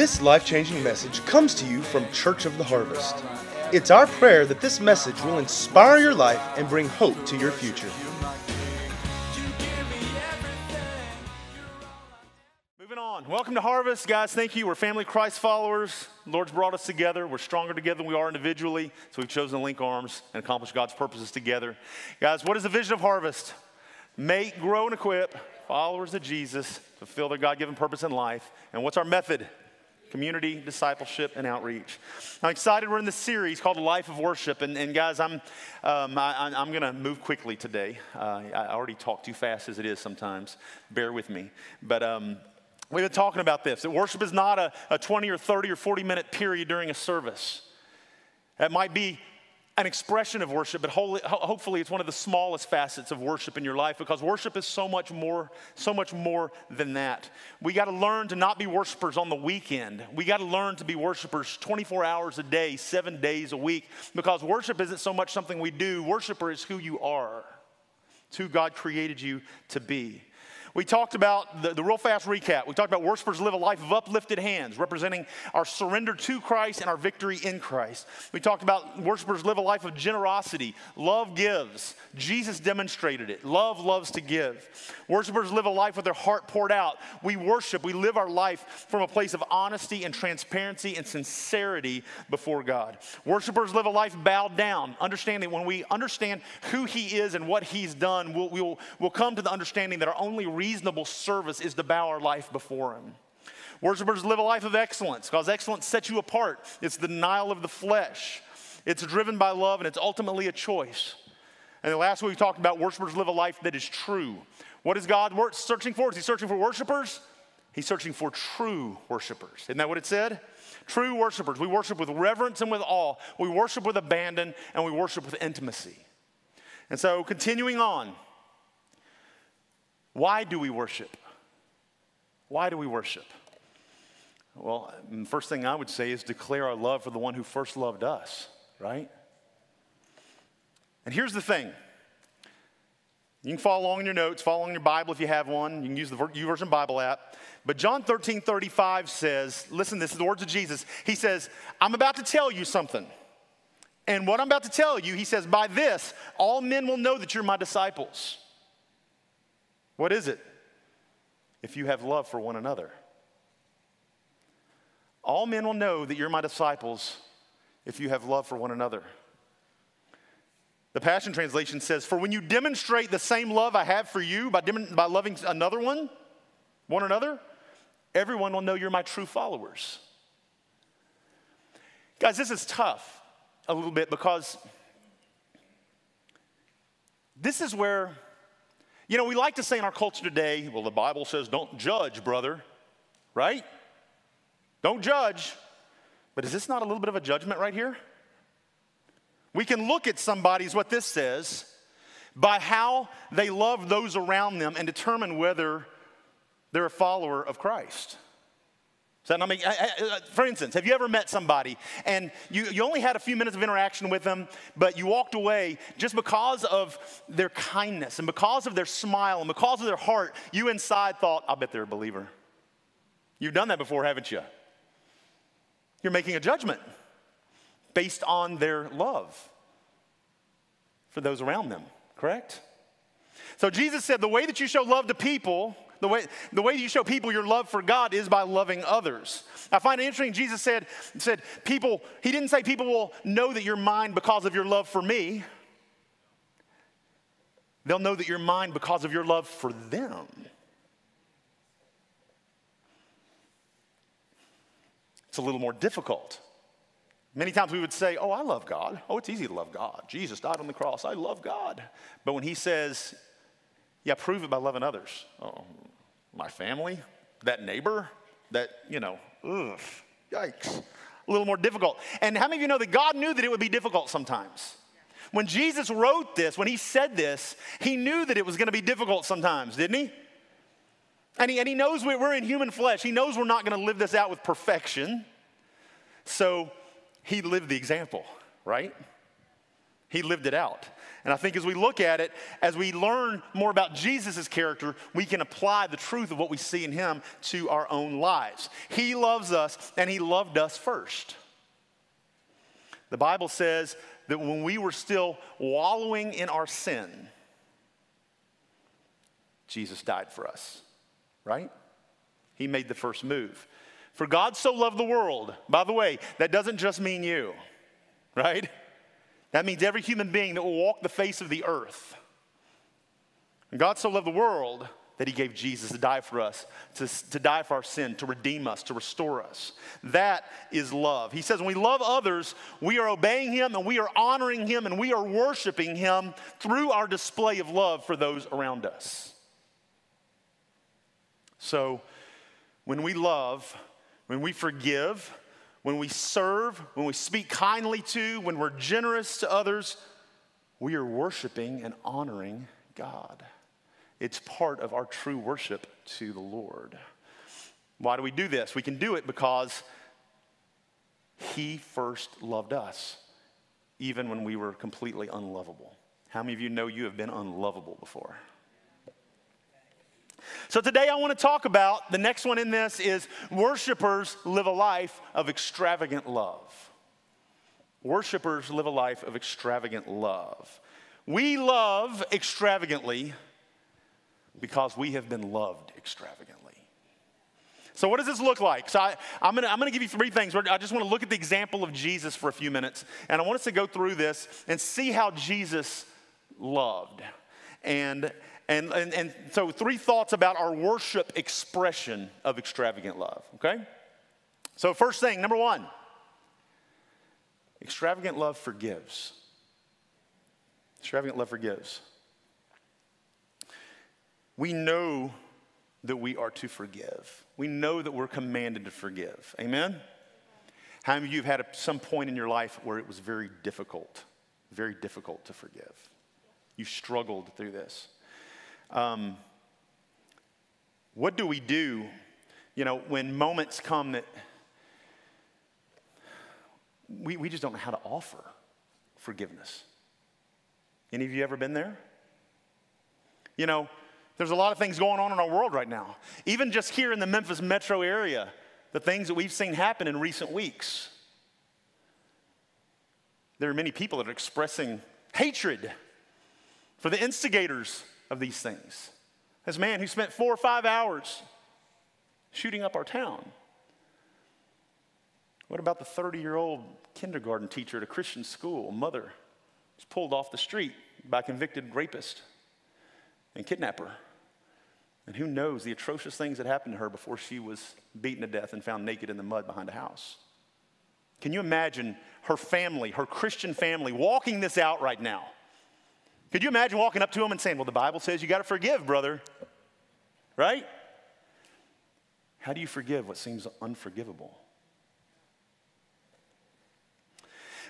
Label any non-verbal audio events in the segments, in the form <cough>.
This life changing message comes to you from Church of the Harvest. It's our prayer that this message will inspire your life and bring hope to your future. Moving on. Welcome to Harvest, guys. Thank you. We're family Christ followers. The Lord's brought us together. We're stronger together than we are individually, so we've chosen to link arms and accomplish God's purposes together. Guys, what is the vision of Harvest? Make, grow, and equip followers of Jesus, fulfill their God given purpose in life. And what's our method? Community, discipleship, and outreach. I'm excited. We're in this series called The Life of Worship. And, and guys, I'm, um, I, am going to move quickly today. Uh, I already talk too fast as it is sometimes. Bear with me. But um, we've been talking about this that worship is not a, a 20 or 30 or 40 minute period during a service. It might be an expression of worship, but hopefully it's one of the smallest facets of worship in your life because worship is so much more, so much more than that. We got to learn to not be worshipers on the weekend. We got to learn to be worshipers 24 hours a day, seven days a week, because worship isn't so much something we do. Worshiper is who you are. It's who God created you to be. We talked about the, the, real fast recap. We talked about worshipers live a life of uplifted hands, representing our surrender to Christ and our victory in Christ. We talked about worshipers live a life of generosity. Love gives. Jesus demonstrated it. Love loves to give. Worshipers live a life with their heart poured out. We worship, we live our life from a place of honesty and transparency and sincerity before God. Worshipers live a life bowed down, understanding when we understand who He is and what He's done, we'll, we'll, we'll come to the understanding that our only reasonable service is to bow our life before Him. Worshippers live a life of excellence because excellence sets you apart. It's the denial of the flesh, it's driven by love, and it's ultimately a choice. And the last week we talked about worshipers live a life that is true. What is God searching for? Is He searching for worshipers? He's searching for true worshipers. Isn't that what it said? True worshipers. We worship with reverence and with awe. We worship with abandon and we worship with intimacy. And so, continuing on, why do we worship? Why do we worship? Well, the first thing I would say is declare our love for the one who first loved us, right? And here's the thing. You can follow along in your notes, follow along in your Bible if you have one. You can use the YouVersion Bible app. But John 13, 35 says, listen, this is the words of Jesus. He says, I'm about to tell you something. And what I'm about to tell you, he says, by this, all men will know that you're my disciples. What is it? If you have love for one another. All men will know that you're my disciples if you have love for one another. The Passion Translation says, For when you demonstrate the same love I have for you by, dem- by loving another one, one another, everyone will know you're my true followers. Guys, this is tough a little bit because this is where you know, we like to say in our culture today, well, the Bible says don't judge, brother, right? Don't judge. But is this not a little bit of a judgment right here? We can look at somebody's, what this says, by how they love those around them and determine whether they're a follower of Christ. So, I mean, uh, for instance, have you ever met somebody and you, you only had a few minutes of interaction with them, but you walked away just because of their kindness and because of their smile and because of their heart, you inside thought, I bet they're a believer. You've done that before, haven't you? You're making a judgment based on their love for those around them, correct? So Jesus said the way that you show love to people the way, the way you show people your love for God is by loving others. I find it interesting, Jesus said, said, people, he didn't say people will know that you're mine because of your love for me. They'll know that you're mine because of your love for them. It's a little more difficult. Many times we would say, Oh, I love God. Oh, it's easy to love God. Jesus died on the cross. I love God. But when he says, Yeah, prove it by loving others. Oh, my family, that neighbor, that, you know, ugh, yikes. A little more difficult. And how many of you know that God knew that it would be difficult sometimes? When Jesus wrote this, when he said this, he knew that it was going to be difficult sometimes, didn't he? And he, and he knows we're in human flesh. He knows we're not going to live this out with perfection. So he lived the example, right? He lived it out. And I think as we look at it, as we learn more about Jesus' character, we can apply the truth of what we see in him to our own lives. He loves us, and he loved us first. The Bible says that when we were still wallowing in our sin, Jesus died for us, right? He made the first move. For God so loved the world, by the way, that doesn't just mean you, right? That means every human being that will walk the face of the earth. And God so loved the world that he gave Jesus to die for us, to, to die for our sin, to redeem us, to restore us. That is love. He says, when we love others, we are obeying him and we are honoring him and we are worshiping him through our display of love for those around us. So, when we love, when we forgive, when we serve, when we speak kindly to, when we're generous to others, we are worshiping and honoring God. It's part of our true worship to the Lord. Why do we do this? We can do it because He first loved us, even when we were completely unlovable. How many of you know you have been unlovable before? So today I want to talk about the next one in this is worshipers live a life of extravagant love. Worshipers live a life of extravagant love. We love extravagantly because we have been loved extravagantly. So, what does this look like? So, I, am to I'm going to give you three things. I just want to look at the example of Jesus for a few minutes. And I want us to go through this and see how Jesus loved. And and, and, and so, three thoughts about our worship expression of extravagant love, okay? So, first thing, number one, extravagant love forgives. Extravagant love forgives. We know that we are to forgive. We know that we're commanded to forgive. Amen? How many of you have had some point in your life where it was very difficult, very difficult to forgive? You struggled through this. Um, what do we do, you know, when moments come that we, we just don't know how to offer forgiveness? Any of you ever been there? You know, there's a lot of things going on in our world right now. Even just here in the Memphis metro area, the things that we've seen happen in recent weeks. There are many people that are expressing hatred for the instigators of these things. This man who spent four or five hours shooting up our town. What about the 30 year old kindergarten teacher at a Christian school, mother, was pulled off the street by a convicted rapist and kidnapper? And who knows the atrocious things that happened to her before she was beaten to death and found naked in the mud behind a house? Can you imagine her family, her Christian family, walking this out right now? Could you imagine walking up to him and saying, Well, the Bible says you got to forgive, brother? Right? How do you forgive what seems unforgivable?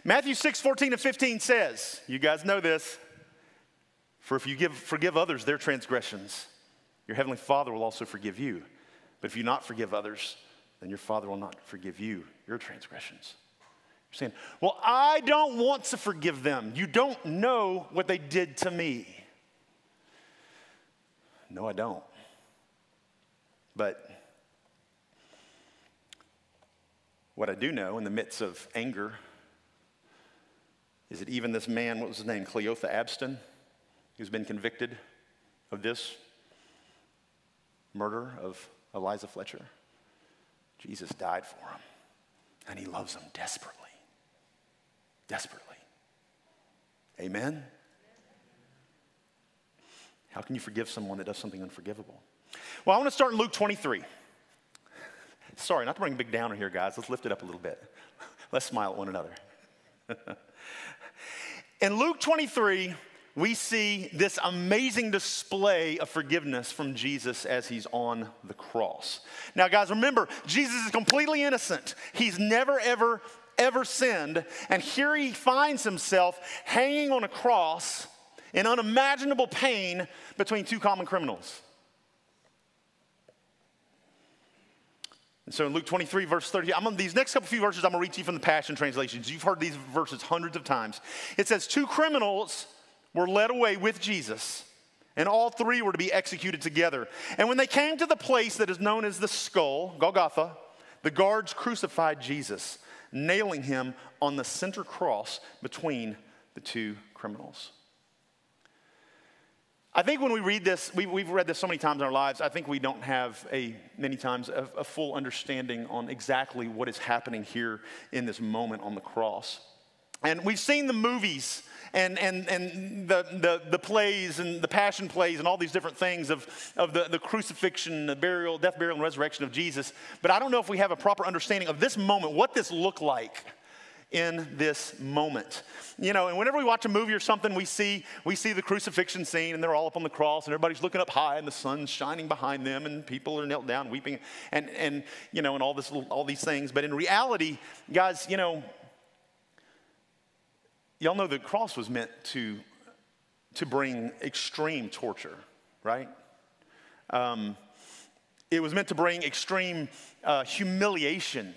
Matthew 6, 14 and 15 says, You guys know this. For if you give, forgive others their transgressions, your heavenly Father will also forgive you. But if you not forgive others, then your Father will not forgive you your transgressions. Saying, Well, I don't want to forgive them. You don't know what they did to me. No, I don't. But what I do know in the midst of anger is that even this man, what was his name, Cleotha Abston, who's been convicted of this murder of Eliza Fletcher, Jesus died for him, and he loves him desperately desperately. Amen? How can you forgive someone that does something unforgivable? Well, I want to start in Luke 23. Sorry, not to bring a big downer here, guys. Let's lift it up a little bit. <laughs> Let's smile at one another. <laughs> in Luke 23, we see this amazing display of forgiveness from Jesus as he's on the cross. Now, guys, remember, Jesus is completely innocent. He's never, ever ever sinned. And here he finds himself hanging on a cross in unimaginable pain between two common criminals. And so in Luke 23, verse 30, I'm on these next couple few verses, I'm gonna read to you from the Passion translations. You've heard these verses hundreds of times. It says, Two criminals were led away with Jesus, and all three were to be executed together. And when they came to the place that is known as the skull, Golgotha, the guards crucified Jesus, nailing him on the center cross between the two criminals. I think when we read this, we, have read this so many times in our lives, I think we don't have a, many times, a, a full understanding on exactly what is happening here in this moment on the cross. And we've seen the movies and, and, and the, the, the plays and the passion plays and all these different things of, of the, the crucifixion, the burial, death, burial, and resurrection of Jesus. But I don't know if we have a proper understanding of this moment, what this looked like in this moment. You know, and whenever we watch a movie or something, we see we see the crucifixion scene and they're all up on the cross and everybody's looking up high and the sun's shining behind them and people are knelt down weeping and and you know and all this all these things. But in reality, guys, you know, Y'all know the cross was meant to, to bring extreme torture, right? Um, it was meant to bring extreme uh, humiliation.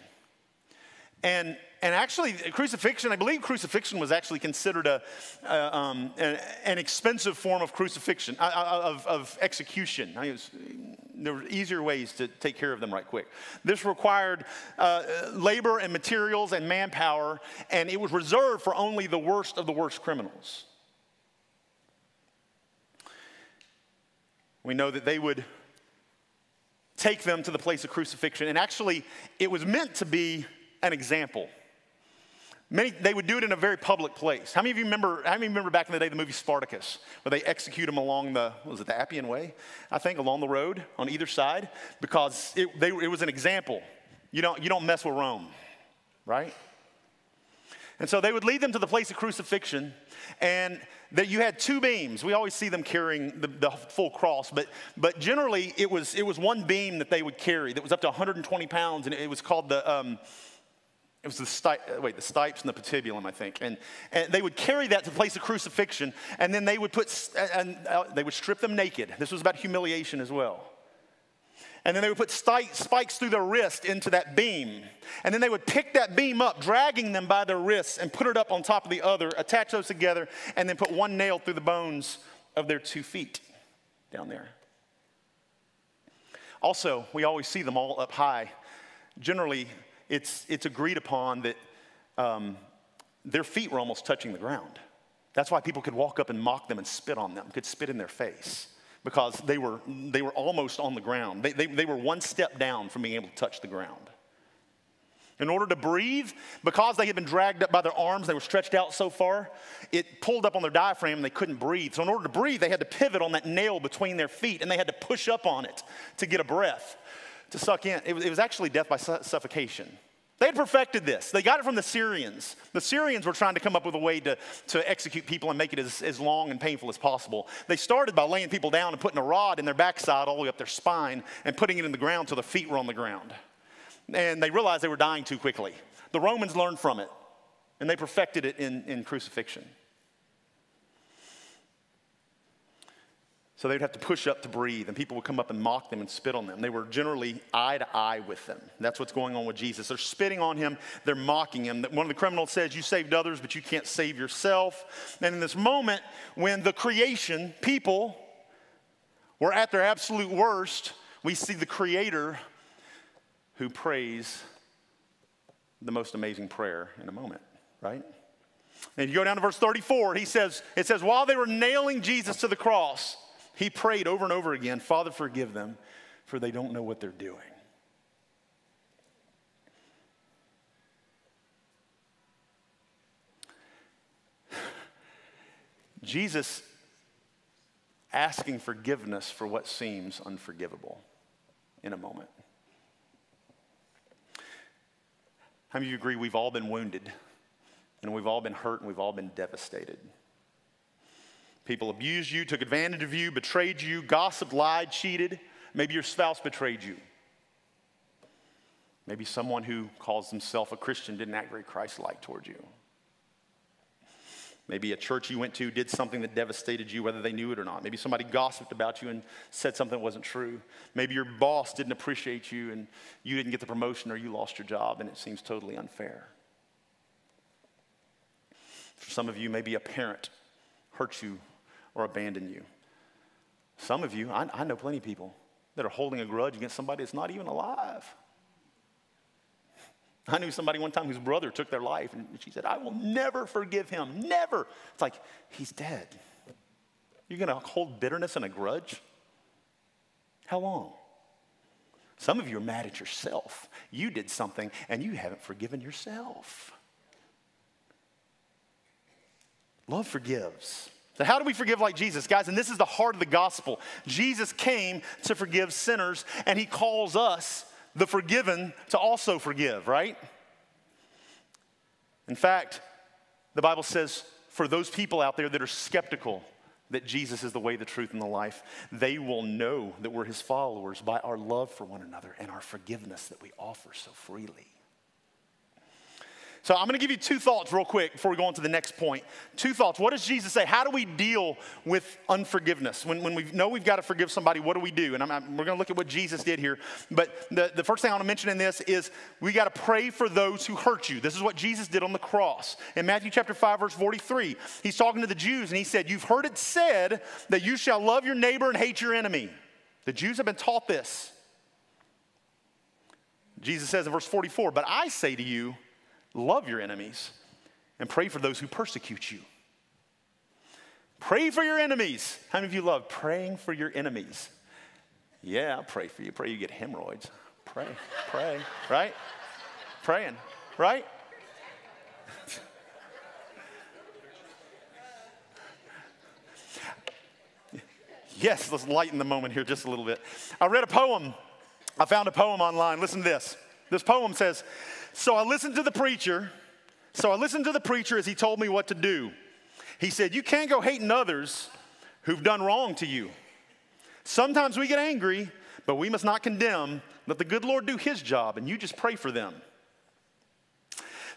And, and actually, crucifixion, I believe crucifixion was actually considered a, um, an, an, expensive form of crucifixion, uh, uh of, of execution. I mean, was, there were easier ways to take care of them right quick. This required uh, labor and materials and manpower, and it was reserved for only the worst of the worst criminals. We know that they would take them to the place of crucifixion, and actually, it was meant to be an example. Many, they would do it in a very public place. How many of you remember, how many remember back in the day the movie Spartacus, where they execute them along the, was it the Appian Way? I think, along the road on either side, because it, they, it was an example. You don't, you don't mess with Rome, right? And so they would lead them to the place of crucifixion, and that you had two beams. We always see them carrying the, the, full cross, but, but generally it was, it was one beam that they would carry that was up to 120 pounds, and it was called the, um, it was the, sti- wait, the stipes and the patibulum, I think. And, and they would carry that to the place of crucifixion, and then they would put, and uh, they would strip them naked. This was about humiliation as well. And then they would put spikes through their wrist into that beam. And then they would pick that beam up, dragging them by their wrists, and put it up on top of the other, attach those together, and then put one nail through the bones of their two feet down there. Also, we always see them all up high. Generally, it's, it's agreed upon that um, their feet were almost touching the ground. That's why people could walk up and mock them and spit on them, could spit in their face, because they were, they were almost on the ground. They, they, they were one step down from being able to touch the ground. In order to breathe, because they had been dragged up by their arms, they were stretched out so far, it pulled up on their diaphragm and they couldn't breathe. So, in order to breathe, they had to pivot on that nail between their feet and they had to push up on it to get a breath to suck in. It was, it was actually death by su- suffocation. They had perfected this. They got it from the Syrians. The Syrians were trying to come up with a way to, to execute people and make it as, as long and painful as possible. They started by laying people down and putting a rod in their backside all the way up their spine and putting it in the ground till their feet were on the ground. And they realized they were dying too quickly. The Romans learned from it and they perfected it in, in crucifixion. So they'd have to push up to breathe, and people would come up and mock them and spit on them. They were generally eye to eye with them. That's what's going on with Jesus. They're spitting on him, they're mocking him. One of the criminals says, You saved others, but you can't save yourself. And in this moment, when the creation, people, were at their absolute worst, we see the Creator who prays the most amazing prayer in a moment, right? And you go down to verse 34, he says, it says, while they were nailing Jesus to the cross, he prayed over and over again, Father, forgive them, for they don't know what they're doing. <sighs> Jesus asking forgiveness for what seems unforgivable in a moment. How many of you agree we've all been wounded and we've all been hurt and we've all been devastated? People abused you, took advantage of you, betrayed you, gossiped, lied, cheated. Maybe your spouse betrayed you. Maybe someone who calls himself a Christian didn't act very Christ like towards you. Maybe a church you went to did something that devastated you, whether they knew it or not. Maybe somebody gossiped about you and said something that wasn't true. Maybe your boss didn't appreciate you and you didn't get the promotion or you lost your job and it seems totally unfair. For some of you, maybe a parent hurt you or abandon you. Some of you, I, I know plenty of people that are holding a grudge against somebody that's not even alive. I knew somebody one time whose brother took their life, and she said, I will never forgive him. Never. It's like, he's dead. You're going to hold bitterness and a grudge? How long? Some of you are mad at yourself. You did something and you haven't forgiven yourself. Love forgives. So, how do we forgive like Jesus, guys? And this is the heart of the gospel. Jesus came to forgive sinners, and he calls us, the forgiven, to also forgive, right? In fact, the Bible says for those people out there that are skeptical that Jesus is the way, the truth, and the life, they will know that we're his followers by our love for one another and our forgiveness that we offer so freely. So I'm going to give you two thoughts real quick before we go on to the next point. Two thoughts. What does Jesus say? How do we deal with unforgiveness? When, when we know we've got to forgive somebody, what do we do? And I'm, I'm, we're going to look at what Jesus did here. But the, the first thing I want to mention in this is we got to pray for those who hurt you. This is what Jesus did on the cross. In Matthew chapter 5, verse 43, he's talking to the Jews and he said, You've heard it said that you shall love your neighbor and hate your enemy. The Jews have been taught this. Jesus says in verse 44, But I say to you, Love your enemies and pray for those who persecute you. Pray for your enemies. How many of you love praying for your enemies? Yeah, I'll pray for you. Pray you get hemorrhoids. Pray, pray, right? Praying, right? yes, let's lighten the moment here just a little bit. I read a poem. I found a poem online. Listen to this. This poem says, so I listened to the preacher. So I listened to the preacher as he told me what to do. He said, You can't go hating others who've done wrong to you. Sometimes we get angry, but we must not condemn. Let the good Lord do his job, and you just pray for them.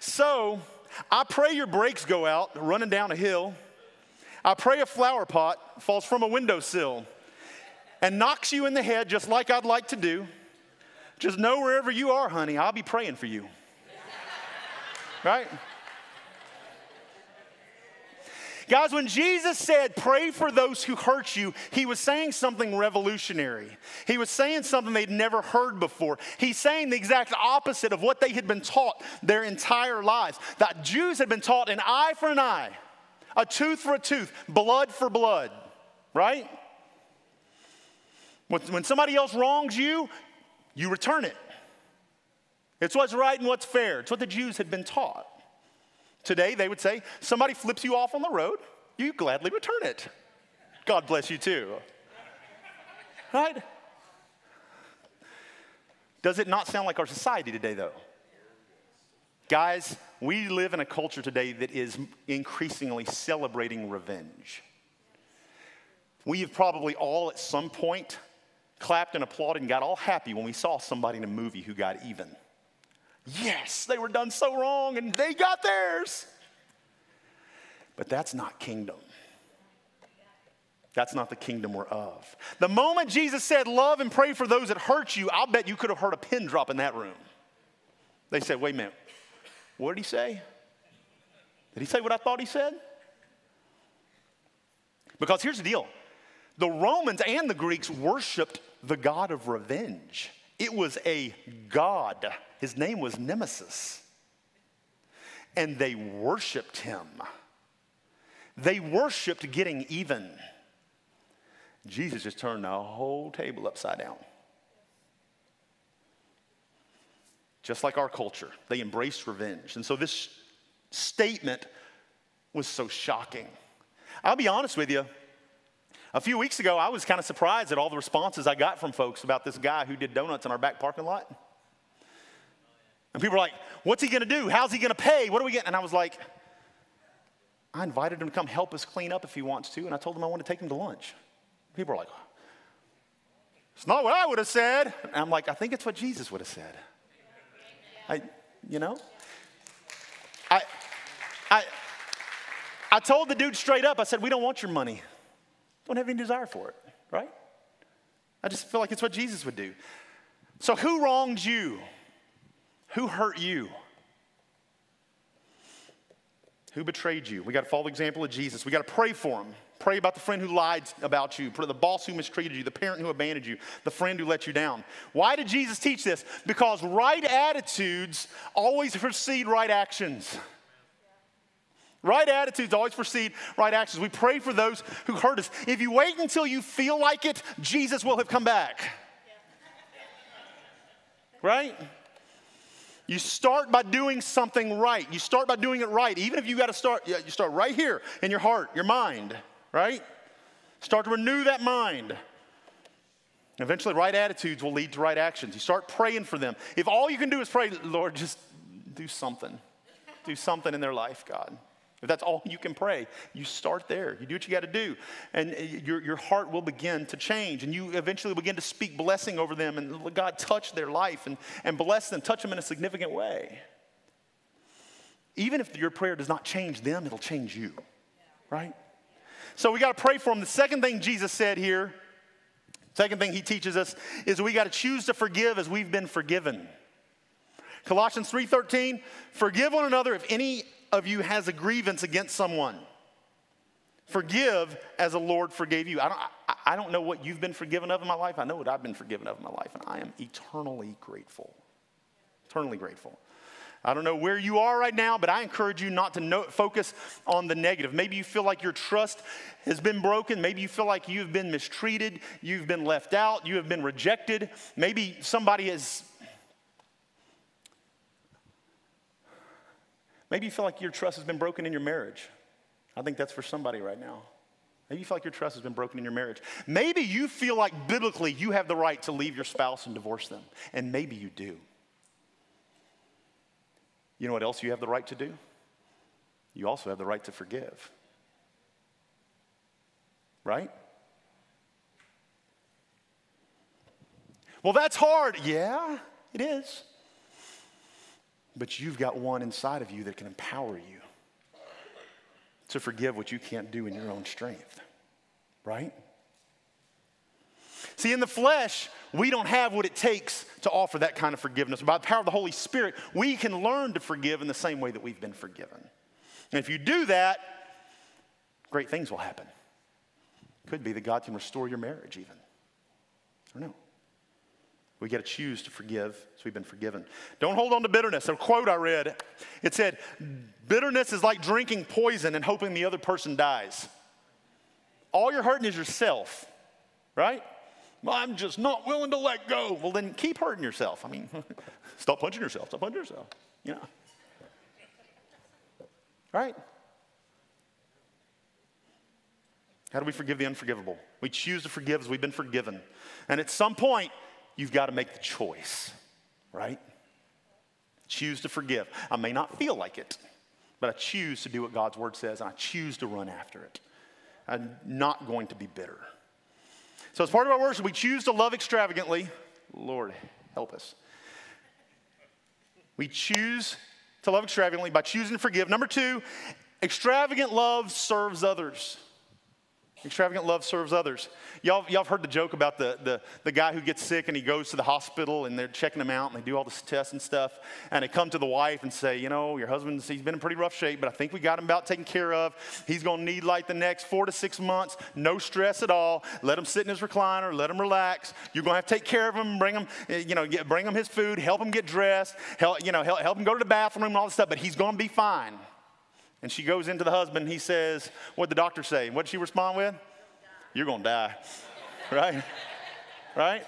So I pray your brakes go out running down a hill. I pray a flower pot falls from a windowsill and knocks you in the head just like I'd like to do. Just know wherever you are, honey, I'll be praying for you. Right? Guys, when Jesus said, pray for those who hurt you, he was saying something revolutionary. He was saying something they'd never heard before. He's saying the exact opposite of what they had been taught their entire lives. That Jews had been taught an eye for an eye, a tooth for a tooth, blood for blood, right? When somebody else wrongs you, you return it. It's what's right and what's fair. It's what the Jews had been taught. Today, they would say, somebody flips you off on the road, you gladly return it. God bless you too. Right? Does it not sound like our society today, though? Guys, we live in a culture today that is increasingly celebrating revenge. We have probably all at some point clapped and applauded and got all happy when we saw somebody in a movie who got even. Yes, they were done so wrong and they got theirs. But that's not kingdom. That's not the kingdom we're of. The moment Jesus said, Love and pray for those that hurt you, I'll bet you could have heard a pin drop in that room. They said, Wait a minute, what did he say? Did he say what I thought he said? Because here's the deal the Romans and the Greeks worshiped the God of revenge. It was a God. His name was Nemesis. And they worshiped him. They worshiped getting even. Jesus just turned the whole table upside down. Just like our culture, they embraced revenge. And so this statement was so shocking. I'll be honest with you, a few weeks ago, I was kind of surprised at all the responses I got from folks about this guy who did donuts in our back parking lot. And people were like, What's he gonna do? How's he gonna pay? What are we getting? And I was like, I invited him to come help us clean up if he wants to, and I told him I want to take him to lunch. People were like, It's not what I would have said. And I'm like, I think it's what Jesus would have said. I, you know? I, I, I told the dude straight up, I said, We don't want your money. Don't have any desire for it, right? I just feel like it's what Jesus would do. So, who wronged you? Who hurt you? who betrayed you. We got to follow the example of Jesus. We got to pray for him. Pray about the friend who lied about you, the boss who mistreated you, the parent who abandoned you, the friend who let you down. Why did Jesus teach this? Because right attitudes always precede right actions. Right attitudes always precede right actions. We pray for those who hurt us. If you wait until you feel like it, Jesus will have come back. Right? You start by doing something right. You start by doing it right. Even if you got to start, you start right here in your heart, your mind, right? Start to renew that mind. Eventually, right attitudes will lead to right actions. You start praying for them. If all you can do is pray, Lord, just do something. Do something in their life, God. If that's all you can pray, you start there. You do what you got to do. And uh, your, your heart will begin to change. And you eventually begin to speak blessing over them and God touch their life and, and bless them, touch them in a significant way. Even if your prayer does not change them, it'll change you, right? So we got to pray for them. The second thing Jesus said here, second thing he teaches us, is we got to choose to forgive as we've been forgiven. Colossians 3:13, forgive one another if any of you has a grievance against someone. Forgive as the Lord forgave you. I don't, I, don't know what you've been forgiven of in my life. I know what I've been forgiven of in my life, and I am eternally grateful. Eternally grateful. I don't know where you are right now, but I encourage you not to no, focus on the negative. Maybe you feel like your trust has been broken. Maybe you feel like you've been mistreated, you've been left out, you have been rejected. Maybe somebody has Maybe you feel like your trust has been broken in your marriage. I think that's for somebody right now. Maybe you feel like your trust has been broken in your marriage. Maybe you feel like biblically you have the right to leave your spouse and divorce them. And maybe you do. You know what else you have the right to do? You also have the right to forgive. Right? Well, that's hard. Yeah, it is. But you've got one inside of you that can empower you to forgive what you can't do in your own strength, right? See, in the flesh, we don't have what it takes to offer that kind of forgiveness. By the power of the Holy Spirit, we can learn to forgive in the same way that we've been forgiven. And if you do that, great things will happen. Could be that God can restore your marriage, even. I don't know. We got to choose to forgive so we've been forgiven. Don't hold on to bitterness. A quote I read it said, Bitterness is like drinking poison and hoping the other person dies. All you're hurting is yourself, right? Well, I'm just not willing to let go. Well, then keep hurting yourself. I mean, <laughs> stop punching yourself. Stop punching yourself. You know. Right? How do we forgive the unforgivable? We choose to forgive as we've been forgiven. And at some point, you've got to make the choice, right? Choose to forgive. I may not feel like it, but I choose to do what God's word says, and I choose to run after it. I'm not going to be bitter. So, as part of our worship, we choose to love extravagantly. Lord, help us. We choose to love extravagantly by choosing to forgive. Number two, extravagant love serves others. Extravagant love serves others. Y'all, y'all have heard the joke about the, the, the guy who gets sick and he goes to the hospital and they're checking him out and they do all this tests and stuff. And they come to the wife and say, You know, your husband's he's been in pretty rough shape, but I think we got him about taken care of. He's going to need like the next four to six months, no stress at all. Let him sit in his recliner, let him relax. You're going to have to take care of him, bring him, eh, you know, get, bring him his food, help him get dressed, help, you know, help, help him go to the bathroom and all this stuff, but he's going to be fine. And she goes into the husband. He says, What'd the doctor say? What did she respond with? You're going to die. <laughs> right? Right?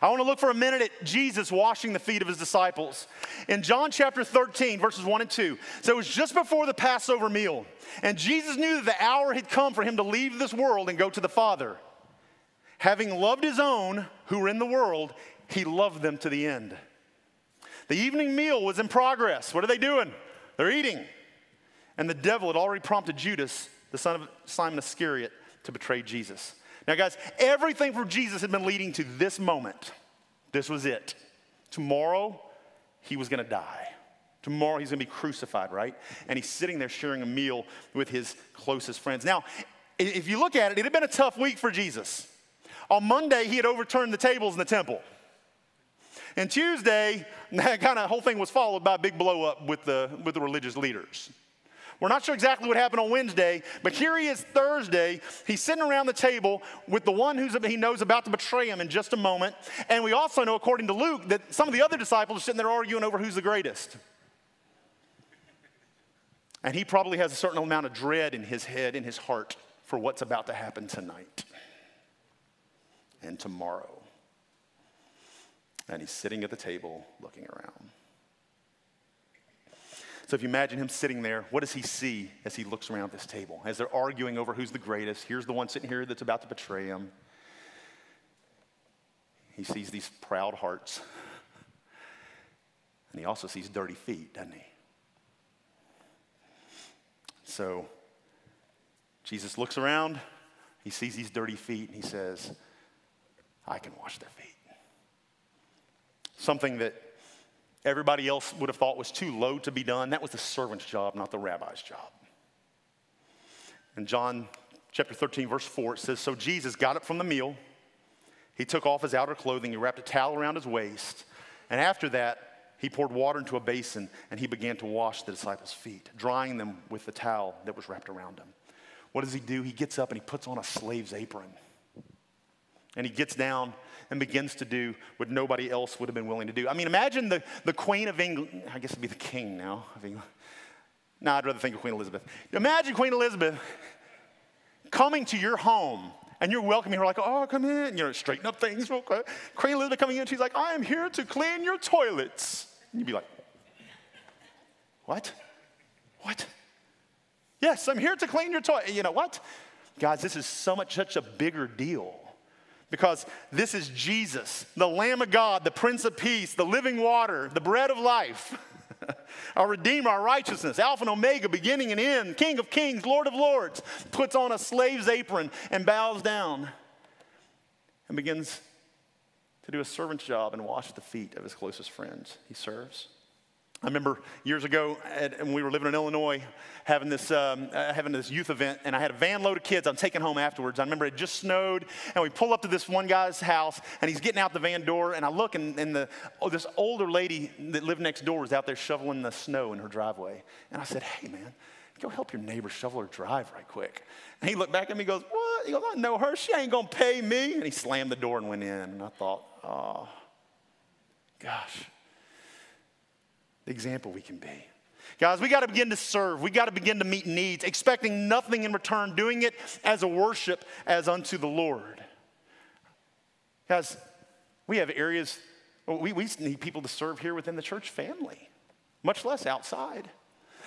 I want to look for a minute at Jesus washing the feet of his disciples. In John chapter 13, verses 1 and 2. So it was just before the Passover meal, and Jesus knew that the hour had come for him to leave this world and go to the Father. Having loved his own who were in the world, he loved them to the end. The evening meal was in progress. What are they doing? They're eating. And the devil had already prompted Judas, the son of Simon Iscariot, to betray Jesus. Now, guys, everything from Jesus had been leading to this moment. This was it. Tomorrow, he was going to die. Tomorrow, he's going to be crucified, right? And he's sitting there sharing a meal with his closest friends. Now, if you look at it, it had been a tough week for Jesus. On Monday, he had overturned the tables in the temple. And Tuesday, <laughs> that kind of whole thing was followed by a big blow up with the, with the religious leaders. We're not sure exactly what happened on Wednesday, but here he is Thursday. He's sitting around the table with the one who he knows about to betray him in just a moment. And we also know, according to Luke, that some of the other disciples are sitting there arguing over who's the greatest. And he probably has a certain amount of dread in his head, in his heart, for what's about to happen tonight and tomorrow. And he's sitting at the table looking around. So if you imagine him sitting there, what does he see as he looks around this table? As they're arguing over who's the greatest, here's the one sitting here that's about to betray him. He sees these proud hearts. And he also sees dirty feet, doesn't he? So Jesus looks around, he sees these dirty feet, and he says, I can wash their feet. Something that everybody else would have thought was too low to be done. That was the servant's job, not the rabbi's job. In John chapter 13, verse 4, it says So Jesus got up from the meal. He took off his outer clothing, he wrapped a towel around his waist, and after that, he poured water into a basin and he began to wash the disciples' feet, drying them with the towel that was wrapped around him. What does he do? He gets up and he puts on a slave's apron. And he gets down and begins to do what nobody else would have been willing to do. I mean, imagine the, the Queen of England, I guess it'd be the king now of England. No, I'd rather think of Queen Elizabeth. Imagine Queen Elizabeth coming to your home and you're welcoming her like, oh, come in, you know, straighten up things real quick. Queen Elizabeth coming in, she's like, I am here to clean your toilets. And you'd be like, what? What? Yes, I'm here to clean your toilet. You know what? Guys, this is so much, such a bigger deal because this is Jesus, the Lamb of God, the Prince of Peace, the living water, the bread of life, <laughs> our Redeemer, our righteousness, Alpha and Omega, beginning and end, King of Kings, Lord of Lords, puts on a slave's apron and bows down and begins to do a servant's job and wash the feet of his closest friends. He serves. I remember years ago at, when we were living in Illinois having this, um, uh, having this youth event, and I had a van load of kids I'm taking home afterwards. I remember it just snowed, and we pull up to this one guy's house, and he's getting out the van door, and I look, and, and the, oh, this older lady that lived next door was out there shoveling the snow in her driveway. And I said, Hey, man, go help your neighbor shovel her drive right quick. And he looked back at me and goes, What? He goes, I know her. She ain't going to pay me. And he slammed the door and went in. And I thought, Oh, gosh the example we can be. Guys, we got to begin to serve. We got to begin to meet needs, expecting nothing in return, doing it as a worship as unto the Lord. Guys, we have areas, we, we need people to serve here within the church family, much less outside.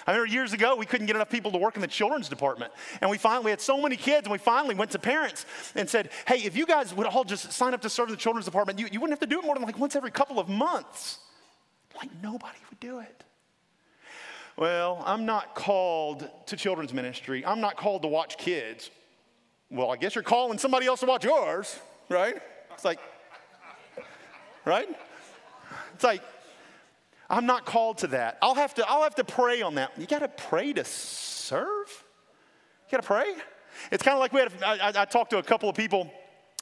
I remember years ago, we couldn't get enough people to work in the children's department. And we finally we had so many kids, and we finally went to parents and said, hey, if you guys would all just sign up to serve in the children's department, you, you wouldn't have to do it more than like once every couple of months. Like nobody would do it. Well, I'm not called to children's ministry. I'm not called to watch kids. Well, I guess you're calling somebody else to watch yours, right? It's like, right? It's like, I'm not called to that. I'll have to, I'll have to pray on that. You got to pray to serve? You got to pray? It's kind of like we had, I, I talked to a couple of people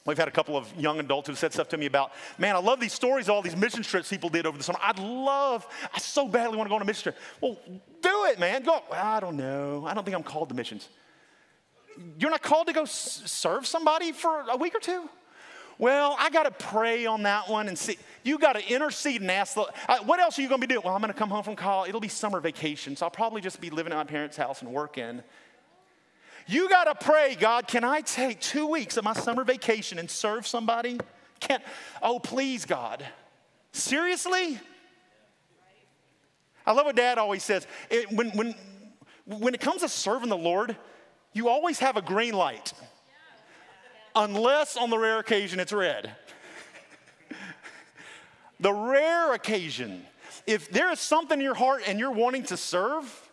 We've had a couple of young adults who said stuff to me about, man, I love these stories, all these mission trips people did over the summer. I'd love, I so badly want to go on a mission trip. Well, do it, man. Go. I don't know. I don't think I'm called to missions. You're not called to go s- serve somebody for a week or two? Well, I got to pray on that one and see. You got to intercede and ask. The, what else are you going to be doing? Well, I'm going to come home from college. It'll be summer vacation, so I'll probably just be living at my parents' house and working. You got to pray, God, can I take two weeks of my summer vacation and serve somebody? Can't, oh, please, God. Seriously? I love what dad always says. It, when, when, when it comes to serving the Lord, you always have a green light, unless on the rare occasion it's red. <laughs> the rare occasion, if there is something in your heart and you're wanting to serve,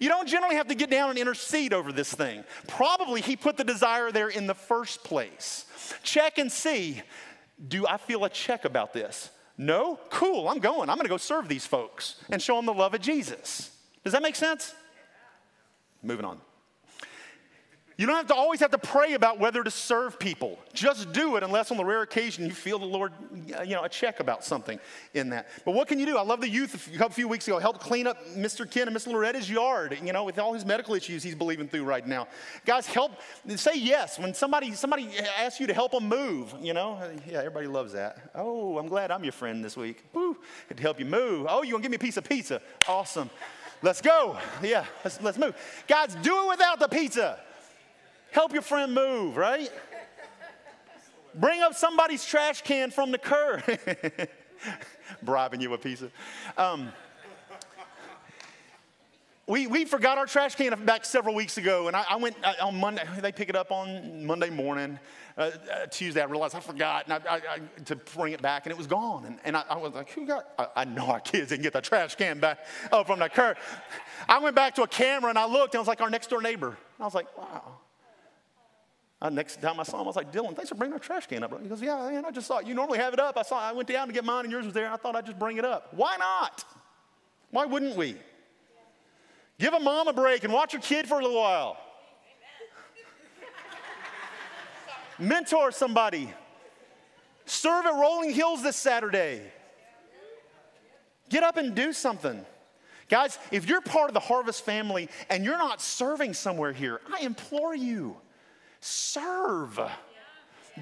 you don't generally have to get down and intercede over this thing. Probably he put the desire there in the first place. Check and see do I feel a check about this? No? Cool, I'm going. I'm going to go serve these folks and show them the love of Jesus. Does that make sense? Moving on. You don't have to always have to pray about whether to serve people. Just do it unless on the rare occasion you feel the Lord, you know, a check about something in that. But what can you do? I love the youth a few weeks ago helped clean up Mr. Ken and Miss Loretta's yard, you know, with all his medical issues he's believing through right now. Guys, help, say yes. When somebody, somebody asks you to help them move, you know, yeah, everybody loves that. Oh, I'm glad I'm your friend this week. Woo, to help you move. Oh, you to give me a piece of pizza? Awesome. Let's go. Yeah, let's, let's move. Guys, do it without the pizza. Help your friend move, right? Bring up somebody's trash can from the curb. <laughs> Bribing you a pizza. Um, we, we forgot our trash can back several weeks ago, and I, I went uh, on Monday. They pick it up on Monday morning. Uh, uh, Tuesday, I realized I forgot and I, I, to bring it back, and it was gone. And, and I, was like, "Who got?" I, know our kids didn't get the trash can back oh, from the curb. I went back to a camera and I looked, and it was like our next door neighbor. And I was like, "Wow." Uh, next time I saw him, I was like, Dylan, thanks for bringing our trash can up. He goes, Yeah, man, I just saw it. You normally have it up. I saw I went down to get mine and yours was there. I thought I'd just bring it up. Why not? Why wouldn't we? Give a mom a break and watch your kid for a little while. Mentor somebody. Serve at Rolling Hills this Saturday. Get up and do something. Guys, if you're part of the Harvest family and you're not serving somewhere here, I implore you serve.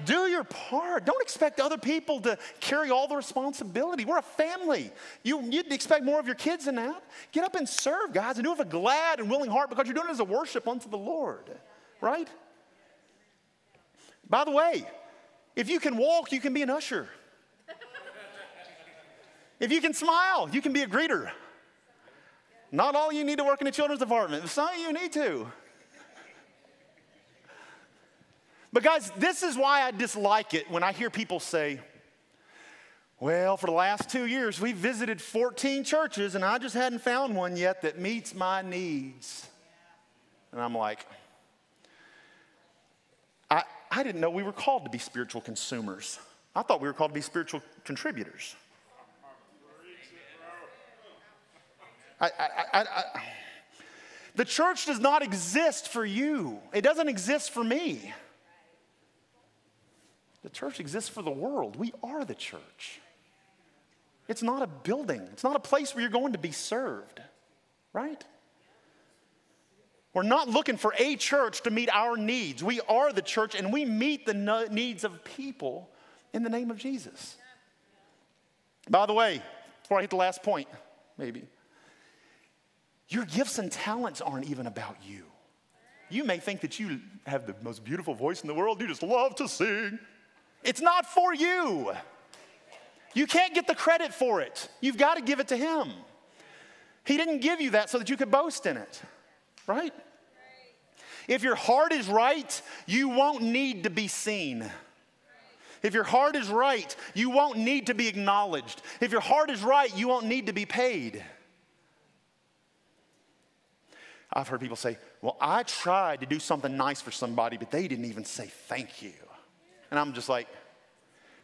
Do your part. Don't expect other people to carry all the responsibility. We're a family. You, would expect more of your kids than that. Get up and serve, guys, and do it with a glad and willing heart because you're doing it as a worship unto the Lord, right? By the way, if you can walk, you can be an usher. if you can smile, you can be a greeter. Not all you need to work in the children's department, some of you need to. But, guys, this is why I dislike it when I hear people say, well, for the last two years, we've visited 14 churches and I just hadn't found one yet that meets my needs. And I'm like, I, I didn't know we were called to be spiritual consumers. I thought we were called to be spiritual contributors. I, I, I, the church does not exist for you, it doesn't exist for me. The church exists for the world. We are the church. It's not a building, it's not a place where you're going to be served, right? We're not looking for a church to meet our needs. We are the church and we meet the needs of people in the name of Jesus. By the way, before I hit the last point, maybe, your gifts and talents aren't even about you. You may think that you have the most beautiful voice in the world, you just love to sing. It's not for you. You can't get the credit for it. You've got to give it to Him. He didn't give you that so that you could boast in it, right? If your heart is right, you won't need to be seen. If your heart is right, you won't need to be acknowledged. If your heart is right, you won't need to be paid. I've heard people say, Well, I tried to do something nice for somebody, but they didn't even say thank you. And I'm just like,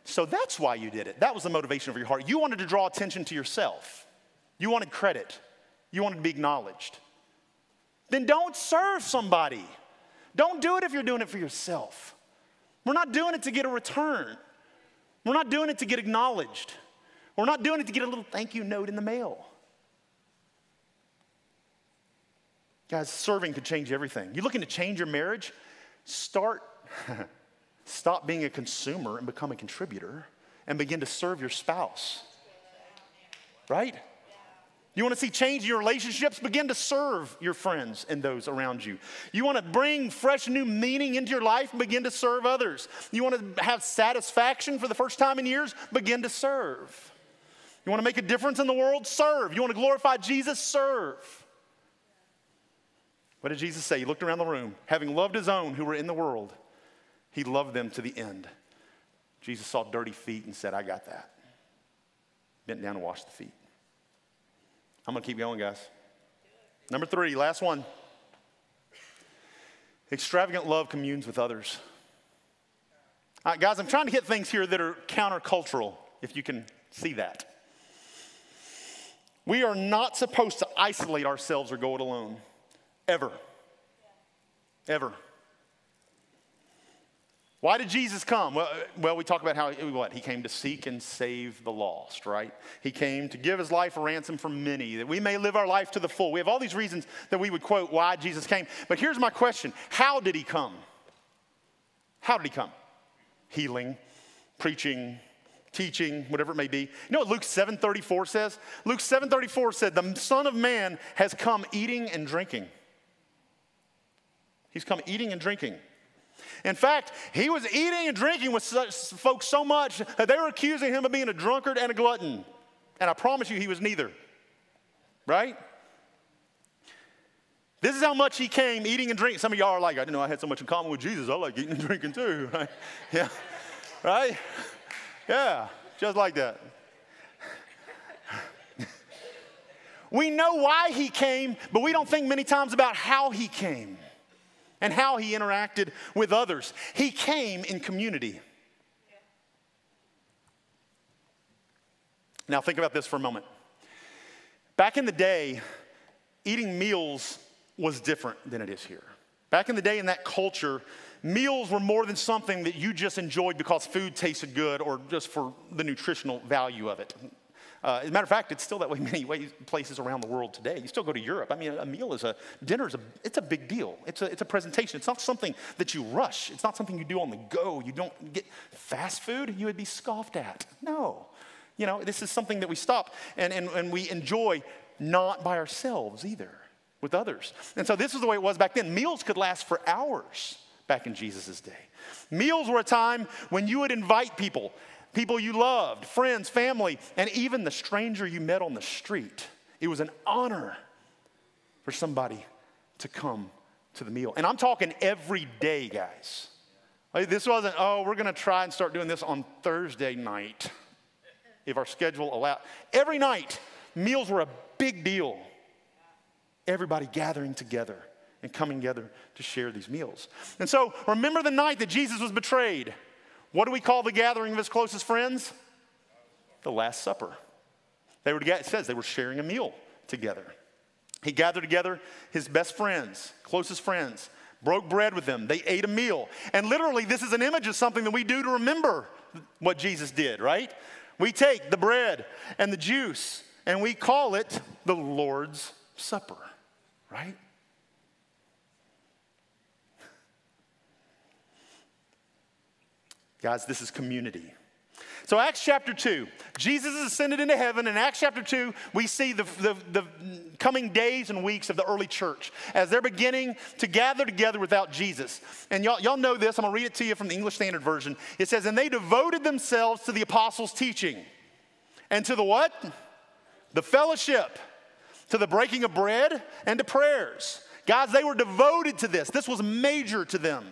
so that's why you did it. That was the motivation of your heart. You wanted to draw attention to yourself, you wanted credit, you wanted to be acknowledged. Then don't serve somebody. Don't do it if you're doing it for yourself. We're not doing it to get a return. We're not doing it to get acknowledged. We're not doing it to get a little thank you note in the mail. Guys, serving could change everything. You looking to change your marriage? Start <laughs> Stop being a consumer and become a contributor and begin to serve your spouse. Right? You want to see change in your relationships? Begin to serve your friends and those around you. You want to bring fresh new meaning into your life? Begin to serve others. You want to have satisfaction for the first time in years? Begin to serve. You want to make a difference in the world? Serve. You want to glorify Jesus? Serve. What did Jesus say? He looked around the room, having loved his own who were in the world. He loved them to the end. Jesus saw dirty feet and said, I got that. Bent down and washed the feet. I'm going to keep going, guys. Number three, last one. Extravagant love communes with others. All right, guys, I'm trying to hit things here that are countercultural, if you can see that. We are not supposed to isolate ourselves or go it alone, ever. Ever. Why did Jesus come? Well, well, we talk about how what he came to seek and save the lost, right? He came to give his life a ransom for many, that we may live our life to the full. We have all these reasons that we would quote why Jesus came. But here's my question: How did he come? How did he come? Healing, preaching, teaching, whatever it may be. You know what Luke 7:34 says? Luke 7:34 said, "The Son of Man has come eating and drinking." He's come eating and drinking. In fact, he was eating and drinking with folks so much that they were accusing him of being a drunkard and a glutton. And I promise you, he was neither. Right? This is how much he came eating and drinking. Some of y'all are like, I didn't know I had so much in common with Jesus. I like eating and drinking too. <laughs> Right? Yeah. Right? Yeah. Just like that. <laughs> we know why he came, but we don't think many times about how he came and how he interacted with others. He came in community. Now, think about this for a moment. Back in the day, eating meals was different than it is here. Back in the day, in that culture, meals were more than something that you just enjoyed because food tasted good or just for the nutritional value of it. Uh, as a matter of fact, it's still that way <laughs> many ways, places around the world today. You still go to Europe. I mean, a meal is a dinner is a it's a big deal. It's a it's a presentation. It's not something that you rush. It's not something you do on the go. You don't get fast food. You would be scoffed at. No, you know this is something that we stop and and, and we enjoy not by ourselves either with others. And so this is the way it was back then. Meals could last for hours back in Jesus' day. Meals were a time when you would invite people people you loved, friends, family, and even the stranger you met on the street. It was an honor for somebody to come to the meal. And I'm talking every day, guys. Like, this wasn't, oh, we're going to try and start doing this on Thursday night if our schedule allowed. Every night, meals were a big deal. Everybody gathering together and coming together to share these meals. And so, remember the night that Jesus was betrayed. What do we call the gathering of his closest friends? The Last Supper. They were, it says they were sharing a meal together. He gathered together his best friends, closest friends, broke bread with them. They ate a meal. And literally, this is an image of something that we do to remember what Jesus did, right? We take the bread and the juice and we call it the Lord's Supper, right? Guys, this is community. So, Acts chapter 2, Jesus ascended into heaven. In Acts chapter 2, we see the, the, the, coming days and weeks of the early church as they're beginning to gather together without Jesus. And y'all, y'all know this. I'm going to read it to you from the English Standard Version. It says, And they devoted themselves to the apostles' teaching and to the what? The fellowship, to the breaking of bread, and to prayers. Guys, they were devoted to this. This was major to them.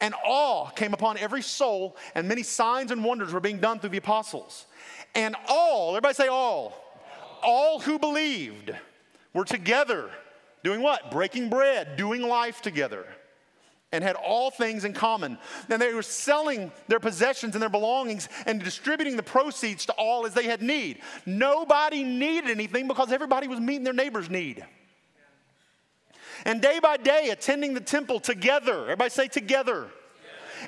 And awe came upon every soul, and many signs and wonders were being done through the apostles. And all, everybody say all, all who believed were together doing what? Breaking bread, doing life together, and had all things in common. And they were selling their possessions and their belongings and distributing the proceeds to all as they had need. Nobody needed anything because everybody was meeting their neighbor's need. And day by day, attending the temple together. Everybody say together.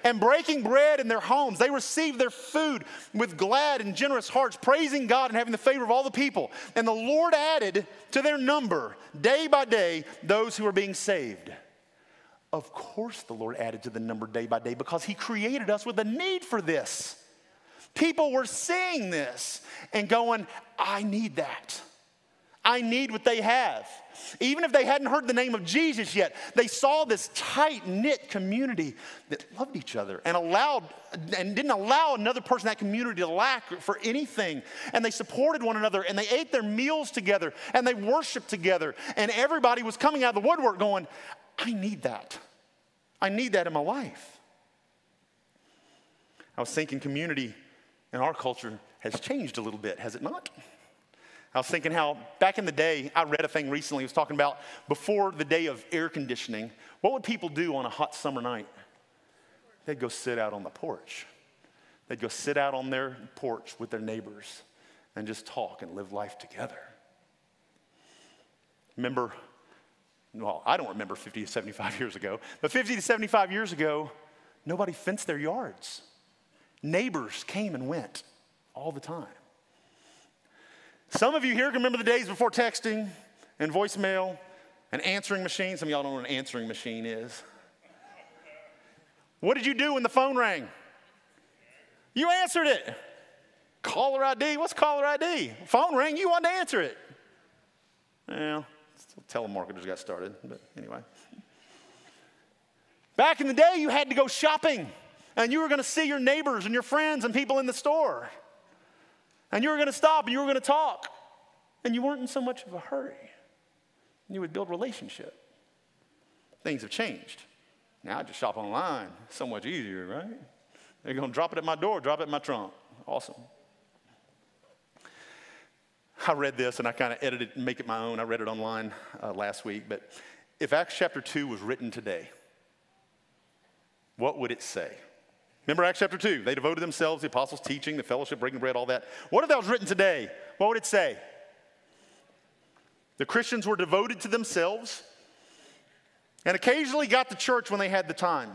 And breaking bread in their homes, they received their food with glad and generous hearts, praising God and having the favor of all the people. And the Lord added to their number, day by day, those who were being saved. Of course, the Lord added to the number day by day because He created us with a need for this. People were seeing this and going, I need that. I need what they have. Even if they hadn't heard the name of Jesus yet, they saw this tight knit community that loved each other and allowed and didn't allow another person in that community to lack for anything. And they supported one another and they ate their meals together and they worshiped together. And everybody was coming out of the woodwork going, I need that. I need that in my life. I was thinking community in our culture has changed a little bit, has it not? I was thinking how back in the day, I read a thing recently, it was talking about before the day of air conditioning, what would people do on a hot summer night? They'd go sit out on the porch. They'd go sit out on their porch with their neighbors and just talk and live life together. Remember, well, I don't remember 50 to 75 years ago, but 50 to 75 years ago, Nobody fenced their yards. Neighbors came and went all the time. Some of you here can remember the days before texting and voicemail and answering machines. Some of y'all don't know what an answering machine is. What did you do when the phone rang? You answered it. Caller ID. What's caller ID? Phone rang. You wanted to answer it. Well, telemarketers got started, but anyway. Back in the day, you had to go shopping, and you were going to see your neighbors and your friends and people in the store. And you were going to stop and you were going to talk. And you weren't in so much of a hurry. And You would build relationship. Things have changed. Now I just shop online. So much easier, right? They're going to drop it at my door, drop it in my trunk. Awesome. I read this and I kind of edited it and make it my own. I read it online uh, last week. But if Acts chapter 2 was written today, what would it say? Remember Acts chapter 2? They devoted themselves, the apostles' teaching, the fellowship, breaking bread, all that. What if that was written today? What would it say? The Christians were devoted to themselves and occasionally got to church when they had the time.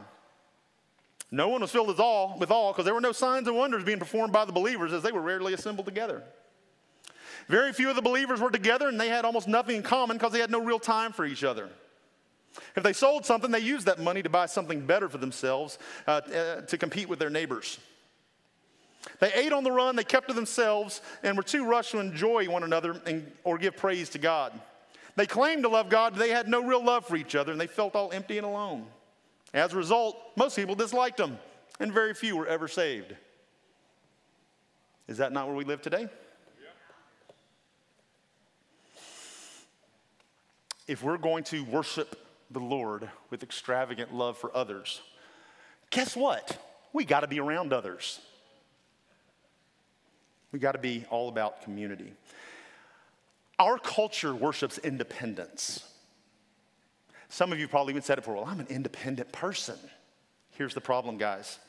No one was filled with awe with awe because there were no signs and wonders being performed by the believers as they were rarely assembled together. Very few of the believers were together and they had almost nothing in common because they had no real time for each other. If they sold something, they used that money to buy something better for themselves uh, uh, to compete with their neighbors. They ate on the run, they kept to themselves, and were too rushed to enjoy one another and, or give praise to God. They claimed to love God, but they had no real love for each other, and they felt all empty and alone. As a result, most people disliked them, and very few were ever saved. Is that not where we live today? If we're going to worship the Lord with extravagant love for others, guess what? We got to be around others. We got to be all about community. Our culture worships independence. Some of you probably even said it before, well, I'm an independent person. Here's the problem, guys.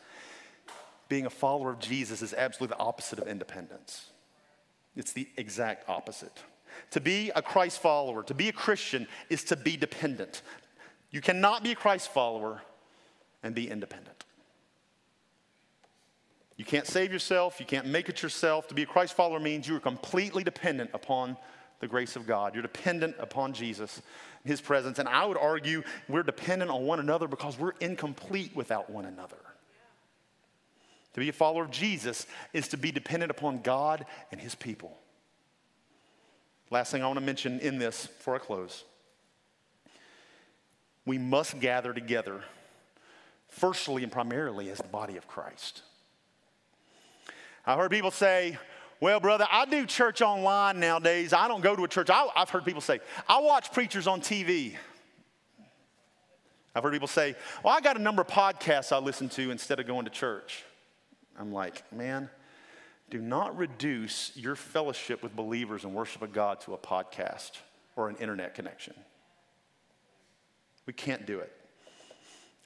Being a follower of Jesus is absolutely the opposite of independence. It's the exact opposite. To be a Christ follower, to be a Christian, is to be dependent. You cannot be a Christ follower and be independent. You can't save yourself. You can't make it yourself. To be a Christ follower means you are completely dependent upon the grace of God. You're dependent upon Jesus, His presence. And I would argue we're dependent on one another because we're incomplete without one another. To be a follower of Jesus is to be dependent upon God and His people. Last thing I want to mention in this before I close we must gather together, firstly and primarily as the body of Christ. I heard people say, well, brother, I do church online nowadays. I don't go to a church. I, have heard people say, I watch preachers on TV. I've heard people say, well, I got a number of podcasts I listen to instead of going to church. I'm like, man, do not reduce your fellowship with believers and worship of God to a podcast or an internet connection. We can't do it.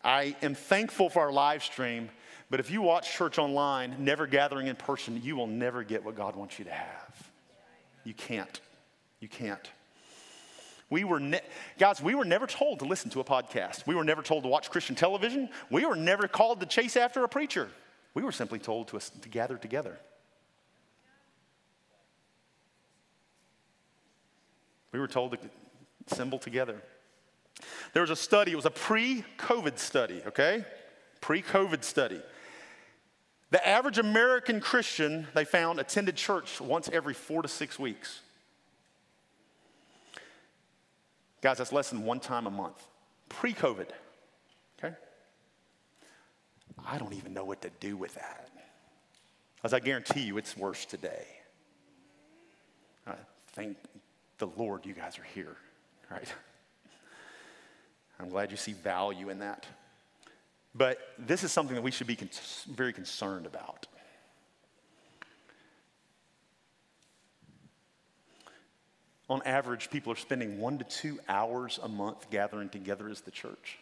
I am thankful for our live stream but if you watch church online, never gathering in person, you will never get what God wants you to have. You can't. You can't. We were, ne- guys, we were never told to listen to a podcast. We were never told to watch Christian television. We were never called to chase after a preacher. We were simply told to, to gather together. We were told to assemble together. There was a study, it was a pre COVID study, okay? Pre COVID study. The average American Christian, they found, attended church once every four to six weeks. Guys, that's less than one time a month, pre COVID. Okay? I don't even know what to do with that. As I guarantee you, it's worse today. I thank the Lord you guys are here, right? I'm glad you see value in that. But this is something that we should be con- very concerned about. On average, people are spending one to two hours a month gathering together as the church.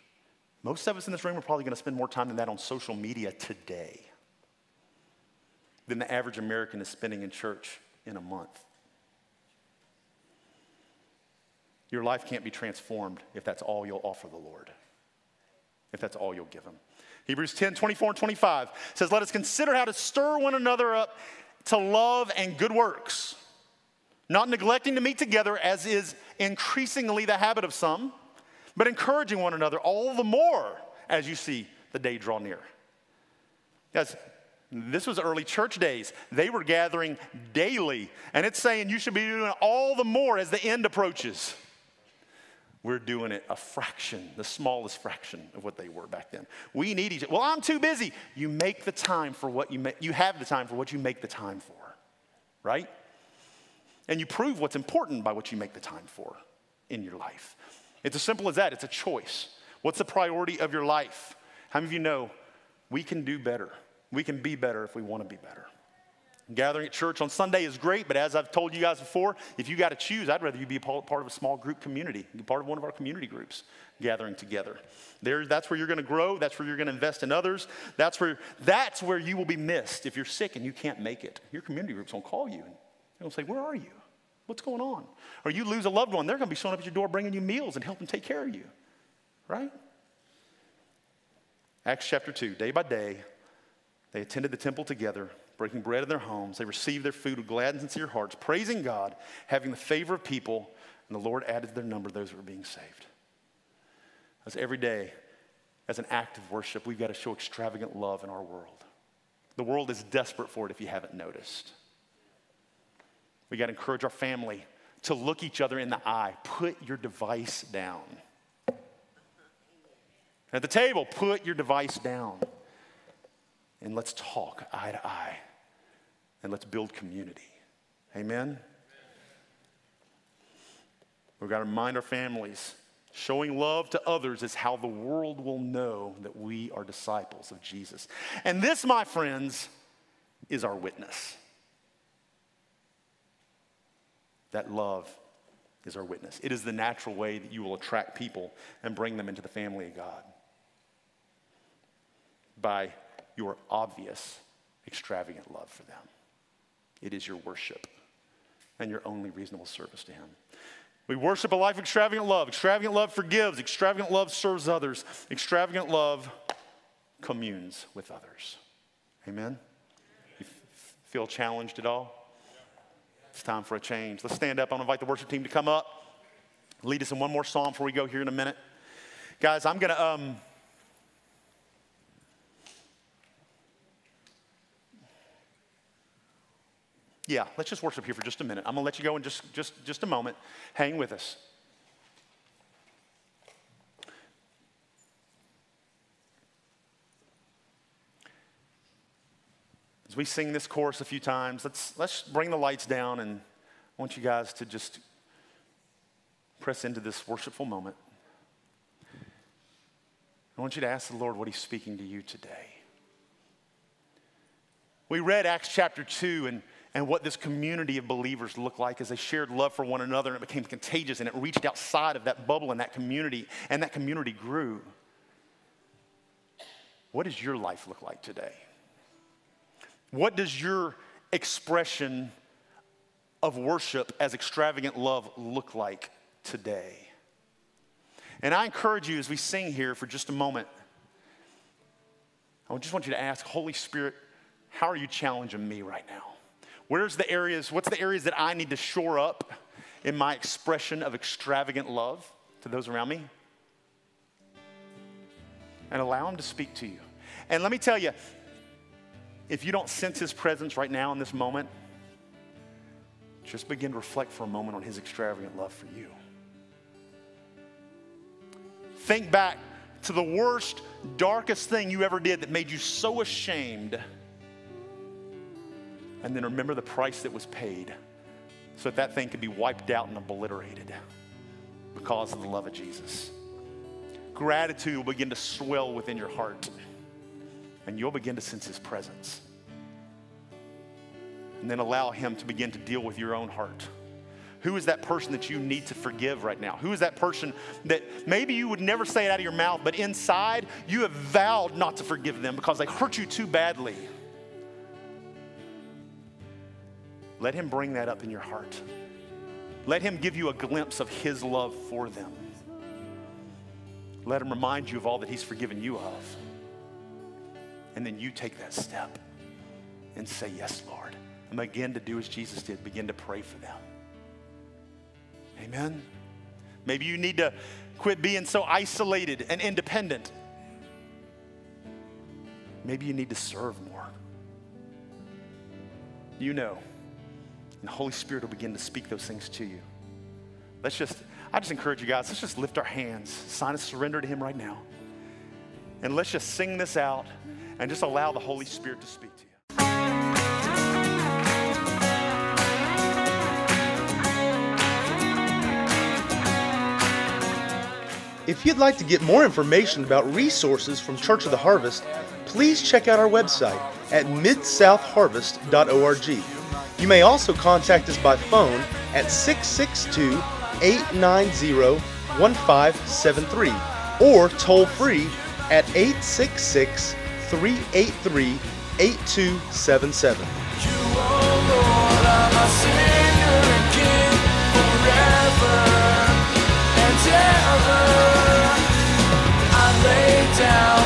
Most of us in this room are probably going to spend more time than that on social media today than the average American is spending in church in a month. Your life can't be transformed if that's all you'll offer the Lord. if that's all you'll give him. Hebrews 10 24 and 25 says, Let us consider how to stir one another up to love and good works, not neglecting to meet together as is increasingly the habit of some, but encouraging one another all the more as you see the day draw near. Guys, this was early church days. They were gathering daily, and it's saying you should be doing all the more as the end approaches. We're doing it a fraction, the smallest fraction of what they were back then. We need each other. Well, I'm too busy. You make the time for what you make, you have the time for what you make the time for, right? And you prove what's important by what you make the time for in your life. It's as simple as that. It's a choice. What's the priority of your life? How many of you know we can do better? We can be better if we want to be better. Gathering at church on Sunday is great, but as I've told you guys before, if you got to choose, I'd rather you be part of a small group community, be part of one of our community groups gathering together. There, that's where you're going to grow. That's where you're going to invest in others. That's where, that's where you will be missed if you're sick and you can't make it. Your community groups will call you and they'll say, Where are you? What's going on? Or you lose a loved one, they're going to be showing up at your door bringing you meals and helping take care of you, right? Acts chapter 2, day by day, they attended the temple together breaking bread in their homes. They received their food with glad and sincere hearts, praising God, having the favor of people, and the Lord added to their number those who were being saved. As every day, as an act of worship, we've got to show extravagant love in our world. The world is desperate for it if you haven't noticed. We got to encourage our family to look each other in the eye. Put your device down. At the table, put your device down and let's talk eye to eye and let's build community. Amen? We've got to remind our families showing love to others is how the world will know that we are disciples of Jesus. And this, my friends, is our witness. That love is our witness. It is the natural way that you will attract people and bring them into the family of God. By your obvious, extravagant love for them. It is your worship and your only reasonable service to Him. We worship a life of extravagant love. Extravagant love forgives. Extravagant love serves others. Extravagant love communes with others. Amen? You f- feel challenged at all? It's time for a change. Let's stand up. I'm going to invite the worship team to come up, lead us in one more song before we go here in a minute. Guys, I'm going to. Um, Yeah, let's just worship here for just a minute. I'm going to let you go in just, just, just a moment. Hang with us. As we sing this chorus a few times, let's, let's bring the lights down and I want you guys to just press into this worshipful moment. I want you to ask the Lord what He's speaking to you today. We read Acts chapter 2, and and what this community of believers looked like as they shared love for one another and it became contagious and it reached outside of that bubble and that community and that community grew. What does your life look like today? What does your expression of worship as extravagant love look like today? And I encourage you as we sing here for just a moment, I just want you to ask, Holy Spirit, how are you challenging me right now? Where's the areas, what's the areas that I need to shore up in my expression of extravagant love to those around me? And allow Him to speak to you. And let me tell you, if you don't sense His presence right now in this moment, just begin to reflect for a moment on His extravagant love for you. Think back to the worst, darkest thing you ever did that made you so ashamed and then remember the price that was paid so that that thing could be wiped out and obliterated because of the love of Jesus. Gratitude will begin to swell within your heart, and you'll begin to sense His presence. And then allow Him to begin to deal with your own heart. Who is that person that you need to forgive right now? Who is that person that maybe you would never say it out of your mouth, but inside you have vowed not to forgive them because they hurt you too badly? Let Him bring that up in your heart. Let Him give you a glimpse of His love for them. Let him remind you of all that he's forgiven you of. And then you take that step and say, Yes, Lord. And begin to do as Jesus did, begin to pray for them. Amen. Maybe you need to quit being so isolated and independent. Maybe you need to serve more. You know. And the Holy Spirit will begin to speak those things to you. Let's just, I just encourage you guys, let's just lift our hands, sign a surrender to Him right now. And let's just sing this out and just allow the Holy Spirit to speak to you. If you'd like to get more information about resources from Church of the Harvest, please check out our website at midsouthharvest.org. You may also contact us by phone at 662 890 1573 or toll free at 866 383 8277. down